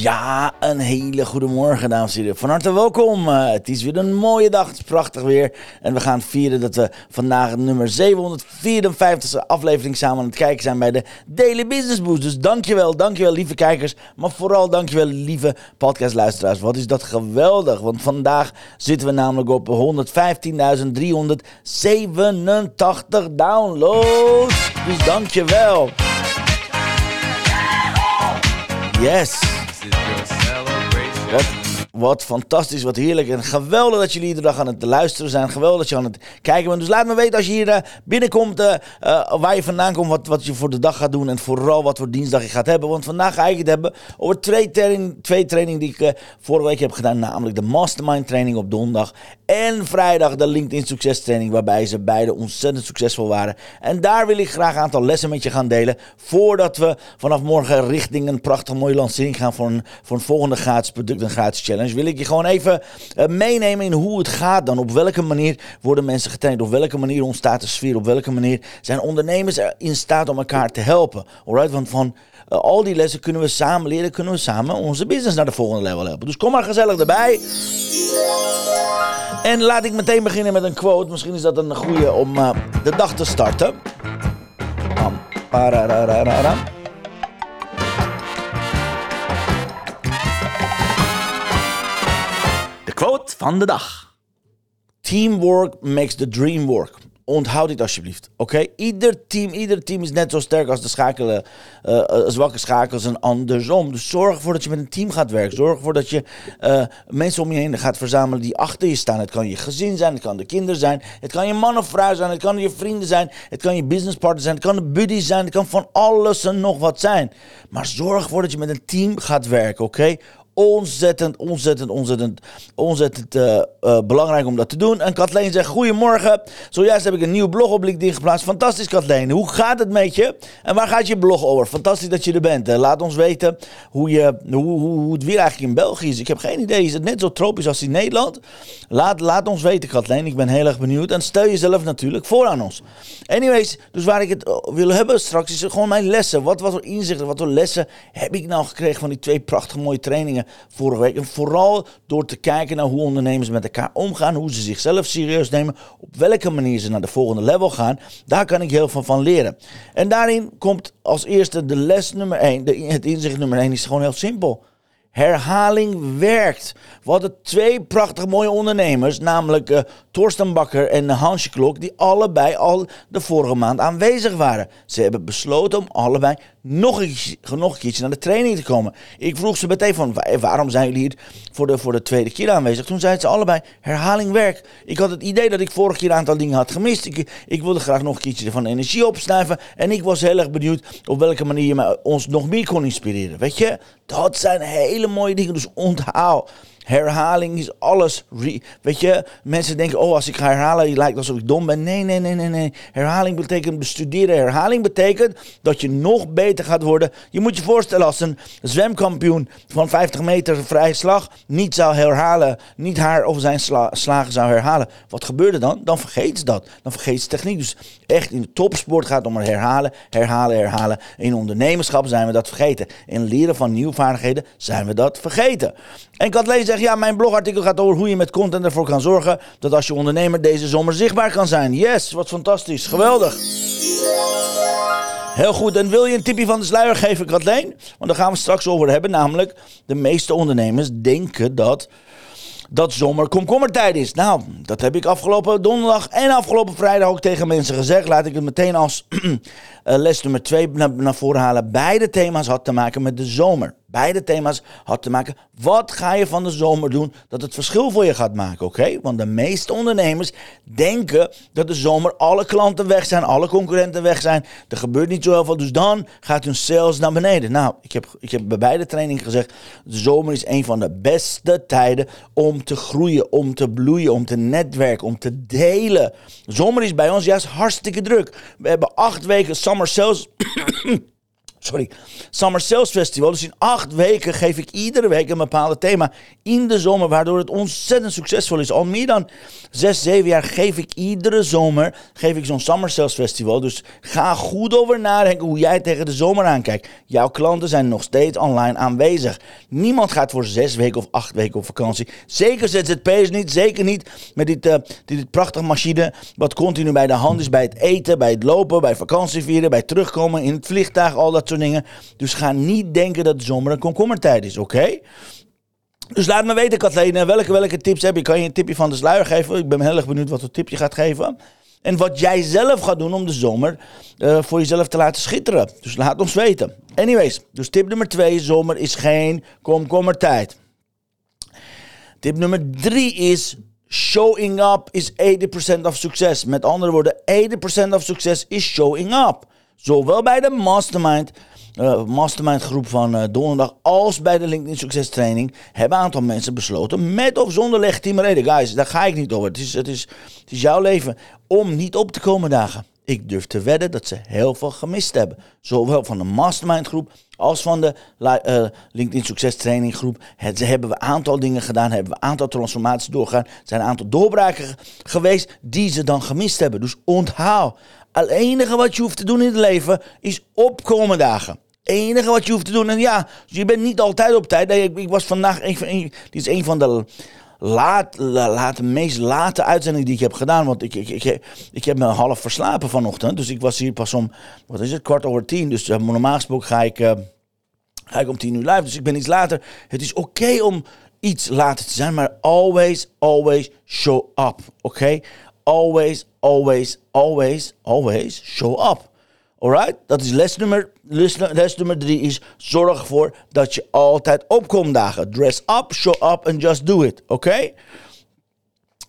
Ja, een hele goede morgen, dames en heren. Van harte welkom. Eh, het is weer een mooie dag. Het is prachtig weer. En we gaan vieren dat we vandaag nummer 754 aflevering samen aan het kijken zijn bij de Daily Business Boost. Dus dankjewel, dankjewel lieve kijkers. Maar vooral dankjewel lieve podcastluisteraars. Wat is dat geweldig. Want vandaag zitten we namelijk op 115.387 downloads. Dus dankjewel. Yes. Wat, wat fantastisch, wat heerlijk. En geweldig dat jullie iedere dag aan het luisteren zijn. Geweldig dat je aan het kijken bent. Dus laat me weten als je hier eh, binnenkomt, eh, eh, waar je vandaan komt, wat, wat je voor de dag gaat doen. En vooral wat voor dinsdag je gaat hebben. Want vandaag ga ik het hebben over twee, twee trainingen die ik vorige week heb gedaan. Namelijk de Mastermind training op donderdag. En vrijdag de LinkedIn succes training. Waarbij ze beide ontzettend succesvol waren. En daar wil ik graag een aantal lessen met je gaan delen. Voordat we vanaf morgen richting een prachtig mooie lancering gaan voor een, voor een volgende gratis product, een gratis challenge. Wil ik je gewoon even uh, meenemen in hoe het gaat dan. Op welke manier worden mensen getraind? Op welke manier ontstaat de sfeer? Op welke manier zijn ondernemers in staat om elkaar te helpen? Alright, want van uh, al die lessen kunnen we samen leren, kunnen we samen onze business naar de volgende level helpen. Dus kom maar gezellig erbij. En laat ik meteen beginnen met een quote. Misschien is dat een goede om uh, de dag te starten. Quote van de dag. Teamwork makes the dream work. Onthoud dit alsjeblieft. Oké? Ieder team, ieder team is net zo sterk als de schakelen, uh, zwakke schakels en andersom. Dus zorg ervoor dat je met een team gaat werken. Zorg ervoor dat je uh, mensen om je heen gaat verzamelen die achter je staan. Het kan je gezin zijn, het kan de kinderen zijn, het kan je man of vrouw zijn, het kan je vrienden zijn, het kan je businesspartner zijn, het kan een buddy zijn, het kan van alles en nog wat zijn. Maar zorg ervoor dat je met een team gaat werken, oké? Ontzettend, ontzettend, ontzettend, ontzettend uh, uh, belangrijk om dat te doen. En Kathleen zegt, goedemorgen. Zojuist heb ik een nieuw blog op LinkedIn geplaatst. Fantastisch Kathleen. Hoe gaat het met je? En waar gaat je blog over? Fantastisch dat je er bent. Laat ons weten hoe, je, hoe, hoe, hoe het weer eigenlijk in België is. Ik heb geen idee. Is het net zo tropisch als in Nederland? Laat, laat ons weten Kathleen. Ik ben heel erg benieuwd. En stel jezelf natuurlijk voor aan ons. Anyways, dus waar ik het wil hebben straks is gewoon mijn lessen. Wat, wat voor inzichten, wat voor lessen heb ik nou gekregen van die twee prachtige mooie trainingen vorige week. En vooral door te kijken naar hoe ondernemers met elkaar omgaan, hoe ze zichzelf serieus nemen, op welke manier ze naar de volgende level gaan. Daar kan ik heel veel van leren. En daarin komt als eerste de les nummer 1, de, het inzicht nummer 1 is gewoon heel simpel. Herhaling werkt. We hadden twee prachtig mooie ondernemers, namelijk uh, Torsten Bakker en Hansje Klok, die allebei al de vorige maand aanwezig waren. Ze hebben besloten om allebei nog een, keertje naar de training te komen. Ik vroeg ze meteen van, waarom zijn jullie hier voor de, voor de tweede keer aanwezig? Toen zeiden ze allebei, herhaling werkt. Ik had het idee dat ik vorige keer een aantal dingen had gemist. Ik, ik wilde graag nog een keertje van energie opsnuiven. En ik was heel erg benieuwd op welke manier je ons nog meer kon inspireren. Weet je, dat zijn hele mooie dingen. Dus onthoud. Herhaling is alles. Weet je, mensen denken, oh, als ik ga herhalen, lijkt alsof ik dom ben. Nee, nee, nee, nee, nee. Herhaling betekent bestuderen. Herhaling betekent dat je nog beter gaat worden. Je moet je voorstellen als een zwemkampioen van 50 meter vrije slag niet zou herhalen, niet haar of zijn sla slagen zou herhalen. Wat gebeurde dan? Dan vergeet ze dat. Dan vergeet ze techniek. Dus echt in de topsport gaat het om herhalen, herhalen, herhalen. In ondernemerschap zijn we dat vergeten. In leren van nieuwe vaardigheden zijn we dat vergeten. En Kathleen ja, mijn blogartikel gaat over hoe je met content ervoor kan zorgen dat als je ondernemer deze zomer zichtbaar kan zijn. Yes, wat fantastisch. Geweldig. Heel goed, en wil je een tipje van de sluier geven, Kathleen? Want daar gaan we straks over hebben. Namelijk, de meeste ondernemers denken dat dat zomer komkommertijd is. Nou, dat heb ik afgelopen donderdag en afgelopen vrijdag ook tegen mensen gezegd. Laat ik het meteen als les nummer 2 naar, naar voren halen. Beide thema's had te maken met de zomer. Beide thema's had te maken, wat ga je van de zomer doen dat het verschil voor je gaat maken, oké? Want de meeste ondernemers denken dat de zomer alle klanten weg zijn, alle concurrenten weg zijn. Er gebeurt niet zo heel veel, dus dan gaat hun sales naar beneden. Nou, ik heb, ik heb bij beide trainingen gezegd, de zomer is een van de beste tijden om te groeien, om te bloeien, om te netwerken, om te delen. De zomer is bij ons juist hartstikke druk. We hebben acht weken summer sales sorry, Summer Sales Festival. Dus in acht weken geef ik iedere week een bepaald thema in de zomer, waardoor het ontzettend succesvol is. Al meer dan zes, zeven jaar geef ik iedere zomer geef ik zo'n Summer Sales Festival. Dus ga goed over nadenken hoe jij tegen de zomer aankijkt. Jouw klanten zijn nog steeds online aanwezig. Niemand gaat voor zes weken of acht weken op vakantie. Zeker ZZP'ers niet, zeker niet met dit, uh, dit prachtige machine wat continu bij de hand is bij het eten, bij het lopen, bij vakantievieren, bij terugkomen in het vliegtuig, al dat dingen. Dus ga niet denken dat de zomer een komkommertijd is, oké? Dus laat me weten, Kathleen, welke, welke tips heb je? Kan je een tipje van de sluier geven? Ik ben heel erg benieuwd wat voor tip je gaat geven. En wat jij zelf gaat doen om de zomer uh, voor jezelf te laten schitteren. Dus laat ons weten. Anyways, dus tip nummer twee: zomer is geen komkommertijd. Tip nummer drie is: showing up is 80% of succes. Met andere woorden, 80% of succes is showing up. Zowel bij de mastermind, uh, mastermind groep van uh, donderdag als bij de LinkedIn Succes Training hebben een aantal mensen besloten, met of zonder legitieme reden. Guys, daar ga ik niet over. Het is, het, is, het is jouw leven om niet op te komen dagen. Ik durf te wedden dat ze heel veel gemist hebben. Zowel van de mastermind groep als van de uh, LinkedIn Succes Training groep. Ze hebben we een aantal dingen gedaan, hebben we een aantal transformaties doorgaan. Er zijn een aantal doorbraken geweest die ze dan gemist hebben. Dus onthoud, het enige wat je hoeft te doen in het leven is opkomen dagen. Het enige wat je hoeft te doen. En ja, je bent niet altijd op tijd. Ik, ik was vandaag. Een, dit is een van de laat, meest late uitzendingen die ik heb gedaan. Want ik, ik, ik, ik heb me half verslapen vanochtend. Dus ik was hier pas om. Wat is het? Kwart over tien. Dus uh, normaal gesproken ga ik. Uh, ga ik om tien uur live. Dus ik ben iets later. Het is oké om iets later te zijn. Maar always, always show up. Oké? Always, always, always, always show up. Alright? Dat is les nummer, les, les nummer drie is zorg ervoor dat je altijd opkomt dagen. Dress up, show up and just do it. Oké? Okay?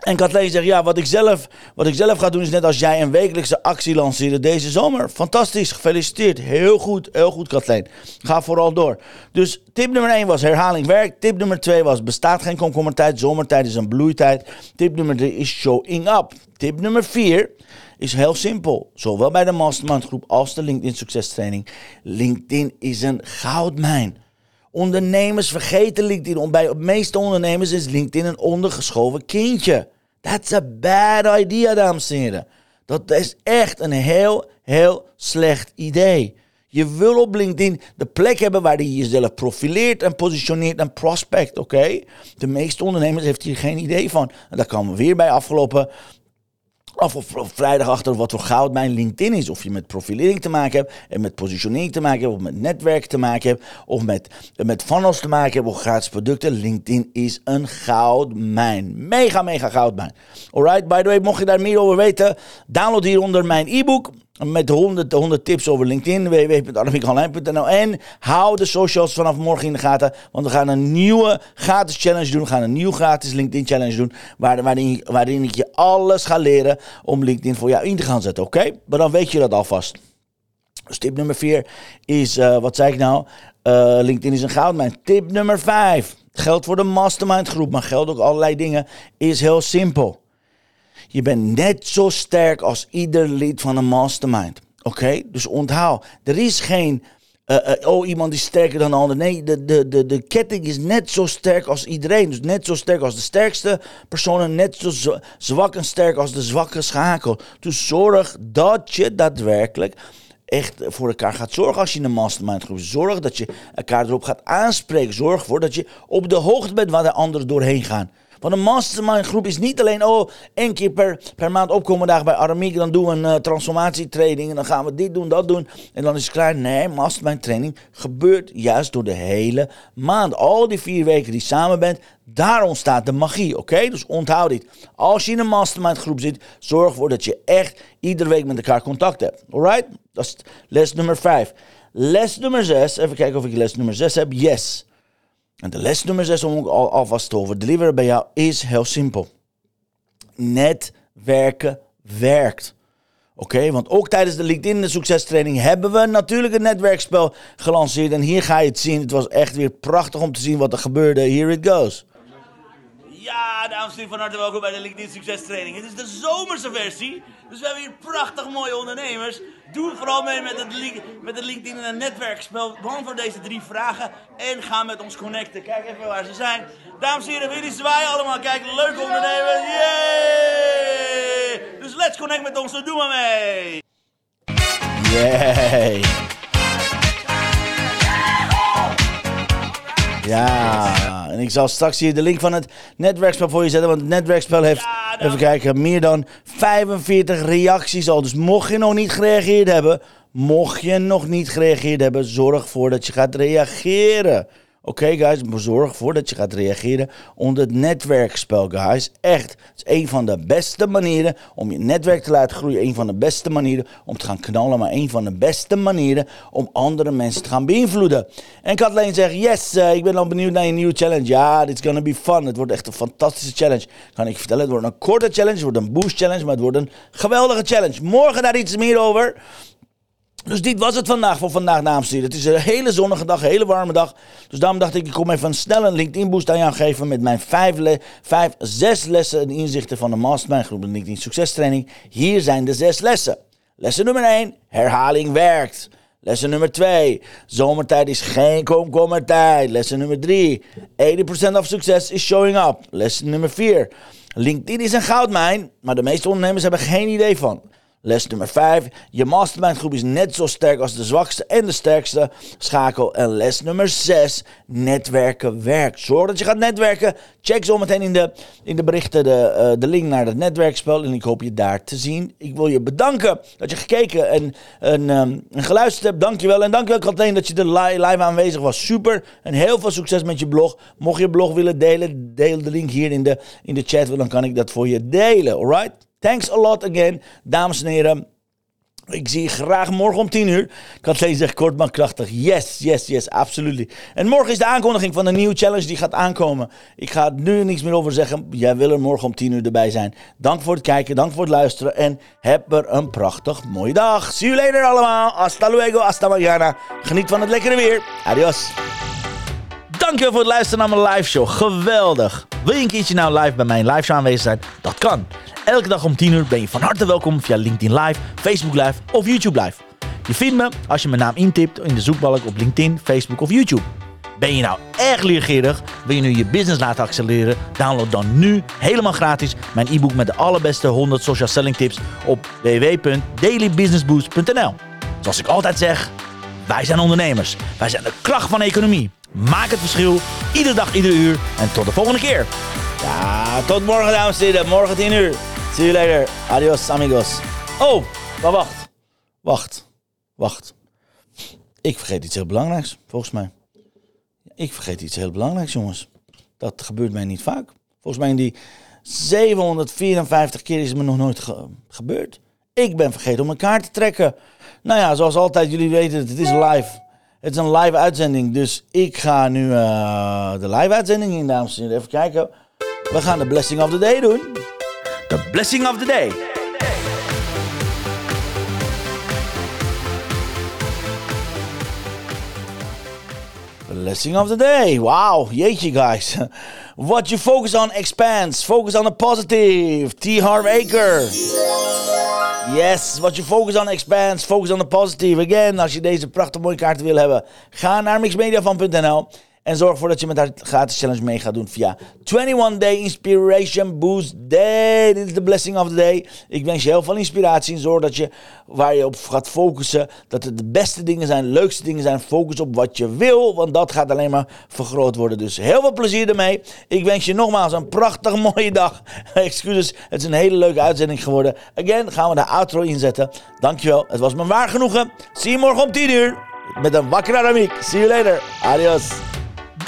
En Kathleen zegt, ja, wat ik, zelf, wat ik zelf ga doen is net als jij een wekelijkse actie lanceren deze zomer. Fantastisch, gefeliciteerd. Heel goed, heel goed Kathleen. Ga vooral door. Dus tip nummer 1 was herhaling werkt. Tip nummer 2 was bestaat geen komkommertijd. Zomertijd is een bloeitijd. Tip nummer 3 is showing up. Tip nummer 4 is heel simpel. Zowel bij de mastermind groep als de LinkedIn succestraining. LinkedIn is een goudmijn. Ondernemers vergeten LinkedIn. Bij de meeste ondernemers is LinkedIn een ondergeschoven kindje. That's a bad idea, dames en heren. Dat is echt een heel, heel slecht idee. Je wil op LinkedIn de plek hebben waar je jezelf profileert en positioneert en prospect, oké? De meeste ondernemers heeft hier geen idee van. En daar komen we weer bij afgelopen of op vrijdag achter wat voor goud mijn LinkedIn is. Of je met profilering te maken hebt, en met positionering te maken hebt, of met netwerk te maken hebt, of met, met funnels te maken hebt, of gratis producten. LinkedIn is een goudmijn. Mega, mega goudmijn. Alright, by the way, mocht je daar meer over weten, download hieronder mijn e-book met 100, 100 tips over LinkedIn, www.armiekonline.nl. En hou de socials vanaf morgen in de gaten, want we gaan een nieuwe gratis challenge doen. We gaan een nieuw gratis LinkedIn challenge doen, waarin, waarin ik je alles ga leren om LinkedIn voor jou in te gaan zetten, oké? Maar dan weet je dat alvast. Dus tip nummer 4 is, uh, wat zei ik nou? Uh, LinkedIn is een goudmijn. Tip nummer 5, geldt voor de mastermind groep, maar geldt ook allerlei dingen, is heel simpel. Je bent net zo sterk als ieder lid van een mastermind. Oké? Dus onthoud, er is geen. Uh, uh, oh, iemand is sterker dan de ander. Nee, de, de, de, de ketting is net zo sterk als iedereen. Dus net zo sterk als de sterkste personen. Net zo zwak en sterk als de zwakke schakel. Dus zorg dat je daadwerkelijk echt voor elkaar gaat zorgen als je in een mastermind groep Zorg dat je elkaar erop gaat aanspreken. Zorg ervoor dat je op de hoogte bent waar de anderen doorheen gaan. Want een mastermind groep is niet alleen, oh, één keer per, per maand opkomen dagen bij Aramiek. Dan doen we een uh, transformatietraining en dan gaan we dit doen, dat doen. En dan is het klaar. Nee, mastermind training gebeurt juist door de hele maand. Al die vier weken die samen bent, daar ontstaat de magie, oké? Dus onthoud dit. Als je in een mastermind groep zit, zorg ervoor dat je echt iedere week met elkaar contact hebt. Alright? Dat is les nummer vijf. Les nummer 6. Even kijken of ik les nummer 6 heb. Yes. En de les nummer 6 om al, alvast te overdeliveren bij jou is heel simpel. Netwerken werkt. Oké, want ook tijdens de LinkedIn de succestraining hebben we natuurlijk een netwerkspel gelanceerd. En hier ga je het zien. Het was echt weer prachtig om te zien wat er gebeurde. Here it goes. Ja, dames en heren, van harte welkom bij de LinkedIn Succes Training. Het is de zomerse versie, dus we hebben hier prachtig mooie ondernemers. Doe vooral mee met het, link- met het LinkedIn netwerkspel. Beantwoord deze drie vragen en ga met ons connecten. Kijk even waar ze zijn. Dames en heren, weer die zwaaien allemaal. Kijk, leuke ondernemers. Yay! Dus let's connect met ons, doe maar mee. Yay. Ja, en ik zal straks hier de link van het netwerkspel voor je zetten. Want het netwerkspel heeft, Ja, nou. even kijken, meer dan 45 reacties al. Dus mocht je nog niet gereageerd hebben, mocht je nog niet gereageerd hebben, zorg ervoor dat je gaat reageren. Oké, guys, zorg ervoor dat je gaat reageren onder het netwerkspel, guys. Echt, het is een van de beste manieren om je netwerk te laten groeien. Een van de beste manieren om te gaan knallen, maar een van de beste manieren om andere mensen te gaan beïnvloeden. En Kathleen zegt, yes, eh, ik ben al benieuwd naar je nieuwe challenge. Ja, it's gonna be fun. Het wordt echt een fantastische challenge. Kan ik vertellen, het wordt een korte challenge, het wordt een boost challenge, maar het wordt een geweldige challenge. Morgen daar iets meer over. Dus dit was het vandaag voor vandaag, dames en. Het is een hele zonnige dag, een hele warme dag. Dus daarom dacht ik, ik kom even een snelle LinkedIn boost aan jou geven met mijn vijf, vijf, zes lessen en inzichten van de Mastermind groep LinkedIn succestraining. Hier zijn de zes lessen. Lessen nummer 1, herhaling werkt. Lessen nummer 2, zomertijd is geen komkommertijd. Lessen nummer 3, 80% of succes is showing up. Lessen nummer 4, LinkedIn is een goudmijn, maar de meeste ondernemers hebben geen idee van. Les nummer 5. Je mastermind groep is net zo sterk als de zwakste en de sterkste schakel. En les nummer 6. Netwerken werkt. Zorg dat je gaat netwerken. Check zometeen in de, in de berichten de, eh, de link naar het netwerkspel. En ik hoop je daar te zien. Ik wil je bedanken dat je gekeken en, en, ehm, en geluisterd hebt. Dankjewel. En dankjewel Kathleen dat je er li- live aanwezig was. Super. En heel veel succes met je blog. Mocht je blog willen delen, deel de link hier in de, in de chat. want Dan kan ik dat voor je delen. Alright? Thanks a lot again, dames en heren. Ik zie je graag morgen om 10 uur. Kathleen zegt kort maar krachtig. Yes, yes, yes, absoluut. En morgen is de aankondiging van de nieuwe challenge die gaat aankomen. Ik ga er nu niks meer over zeggen. Jij wil er morgen om 10 uur erbij zijn. Dank voor het kijken, dank voor het luisteren. En heb er een prachtig mooie dag. See you later allemaal. Hasta luego, hasta mañana. Geniet van het lekkere weer. Adios. Dankjewel voor het luisteren naar mijn live show. Geweldig. Wil je een keertje nou live bij mijn live show zijn? Dat kan. Elke dag om 10 uur ben je van harte welkom via LinkedIn Live, Facebook Live of YouTube Live. Je vindt me als je mijn naam intipt in de zoekbalk op LinkedIn, Facebook of YouTube. Ben je nou erg leergierig? Wil je nu je business laten accelereren? Download dan nu helemaal gratis mijn e-book met de allerbeste 100 social selling tips op www.dailybusinessboost.nl. Zoals ik altijd zeg, wij zijn ondernemers. Wij zijn de kracht van economie. Maak het verschil, iedere dag, iedere uur. En tot de volgende keer. Ja, tot morgen dames en heren. Morgen 10 uur. See you later. Adios amigos. Oh, maar wacht. Wacht. Wacht. Ik vergeet iets heel belangrijks, volgens mij. Ik vergeet iets heel belangrijks, jongens. Dat gebeurt mij niet vaak. Volgens mij in die 754 keer is me nog nooit ge- gebeurd. Ik ben vergeten om een kaart te trekken. Nou ja, zoals altijd, jullie weten het, het is live. Het is een live uitzending, dus ik ga nu eh, de live uitzending in, dames en heren. Even kijken. We gaan de blessing of the day doen. De blessing of the day. Blessing of the day. Wow, jeetje guys. What you focus on expands. Focus on the positive. T. Harv Aker. Yes, what you focus on expands. Focus on the positive. Again, als je deze prachtige mooie kaarten wil hebben, ga naar mixmediafan.nl en zorg ervoor dat je met haar gratis challenge mee gaat doen via 21 Day Inspiration Boost Day. Dit is de blessing of the day. Ik wens je heel veel inspiratie en zorg dat je waar je op gaat focussen, dat het de beste dingen zijn, leukste dingen zijn. Focus op wat je wil, want dat gaat alleen maar vergroot worden. Dus heel veel plezier ermee. Ik wens je nogmaals een prachtig mooie dag. Excuses, het is een hele leuke uitzending geworden. Again, gaan we de outro inzetten. Dankjewel, het was me waar genoegen. Zie je morgen om 10 uur met een wakkere Aramiek. See you later. Adios.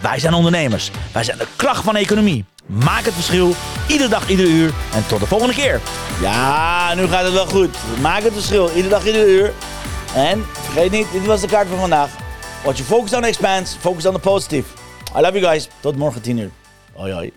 wij zijn ondernemers. Wij zijn de kracht van de economie. Maak het verschil, iedere dag, ieder uur. En tot de volgende keer. Ja, nu gaat het wel goed. Maak het verschil, iedere dag, ieder uur. En vergeet niet, dit was de kaart van vandaag. What you focus on expands, focus on the positive. I love you guys. Tot morgen 10 uur. Hoi hoi.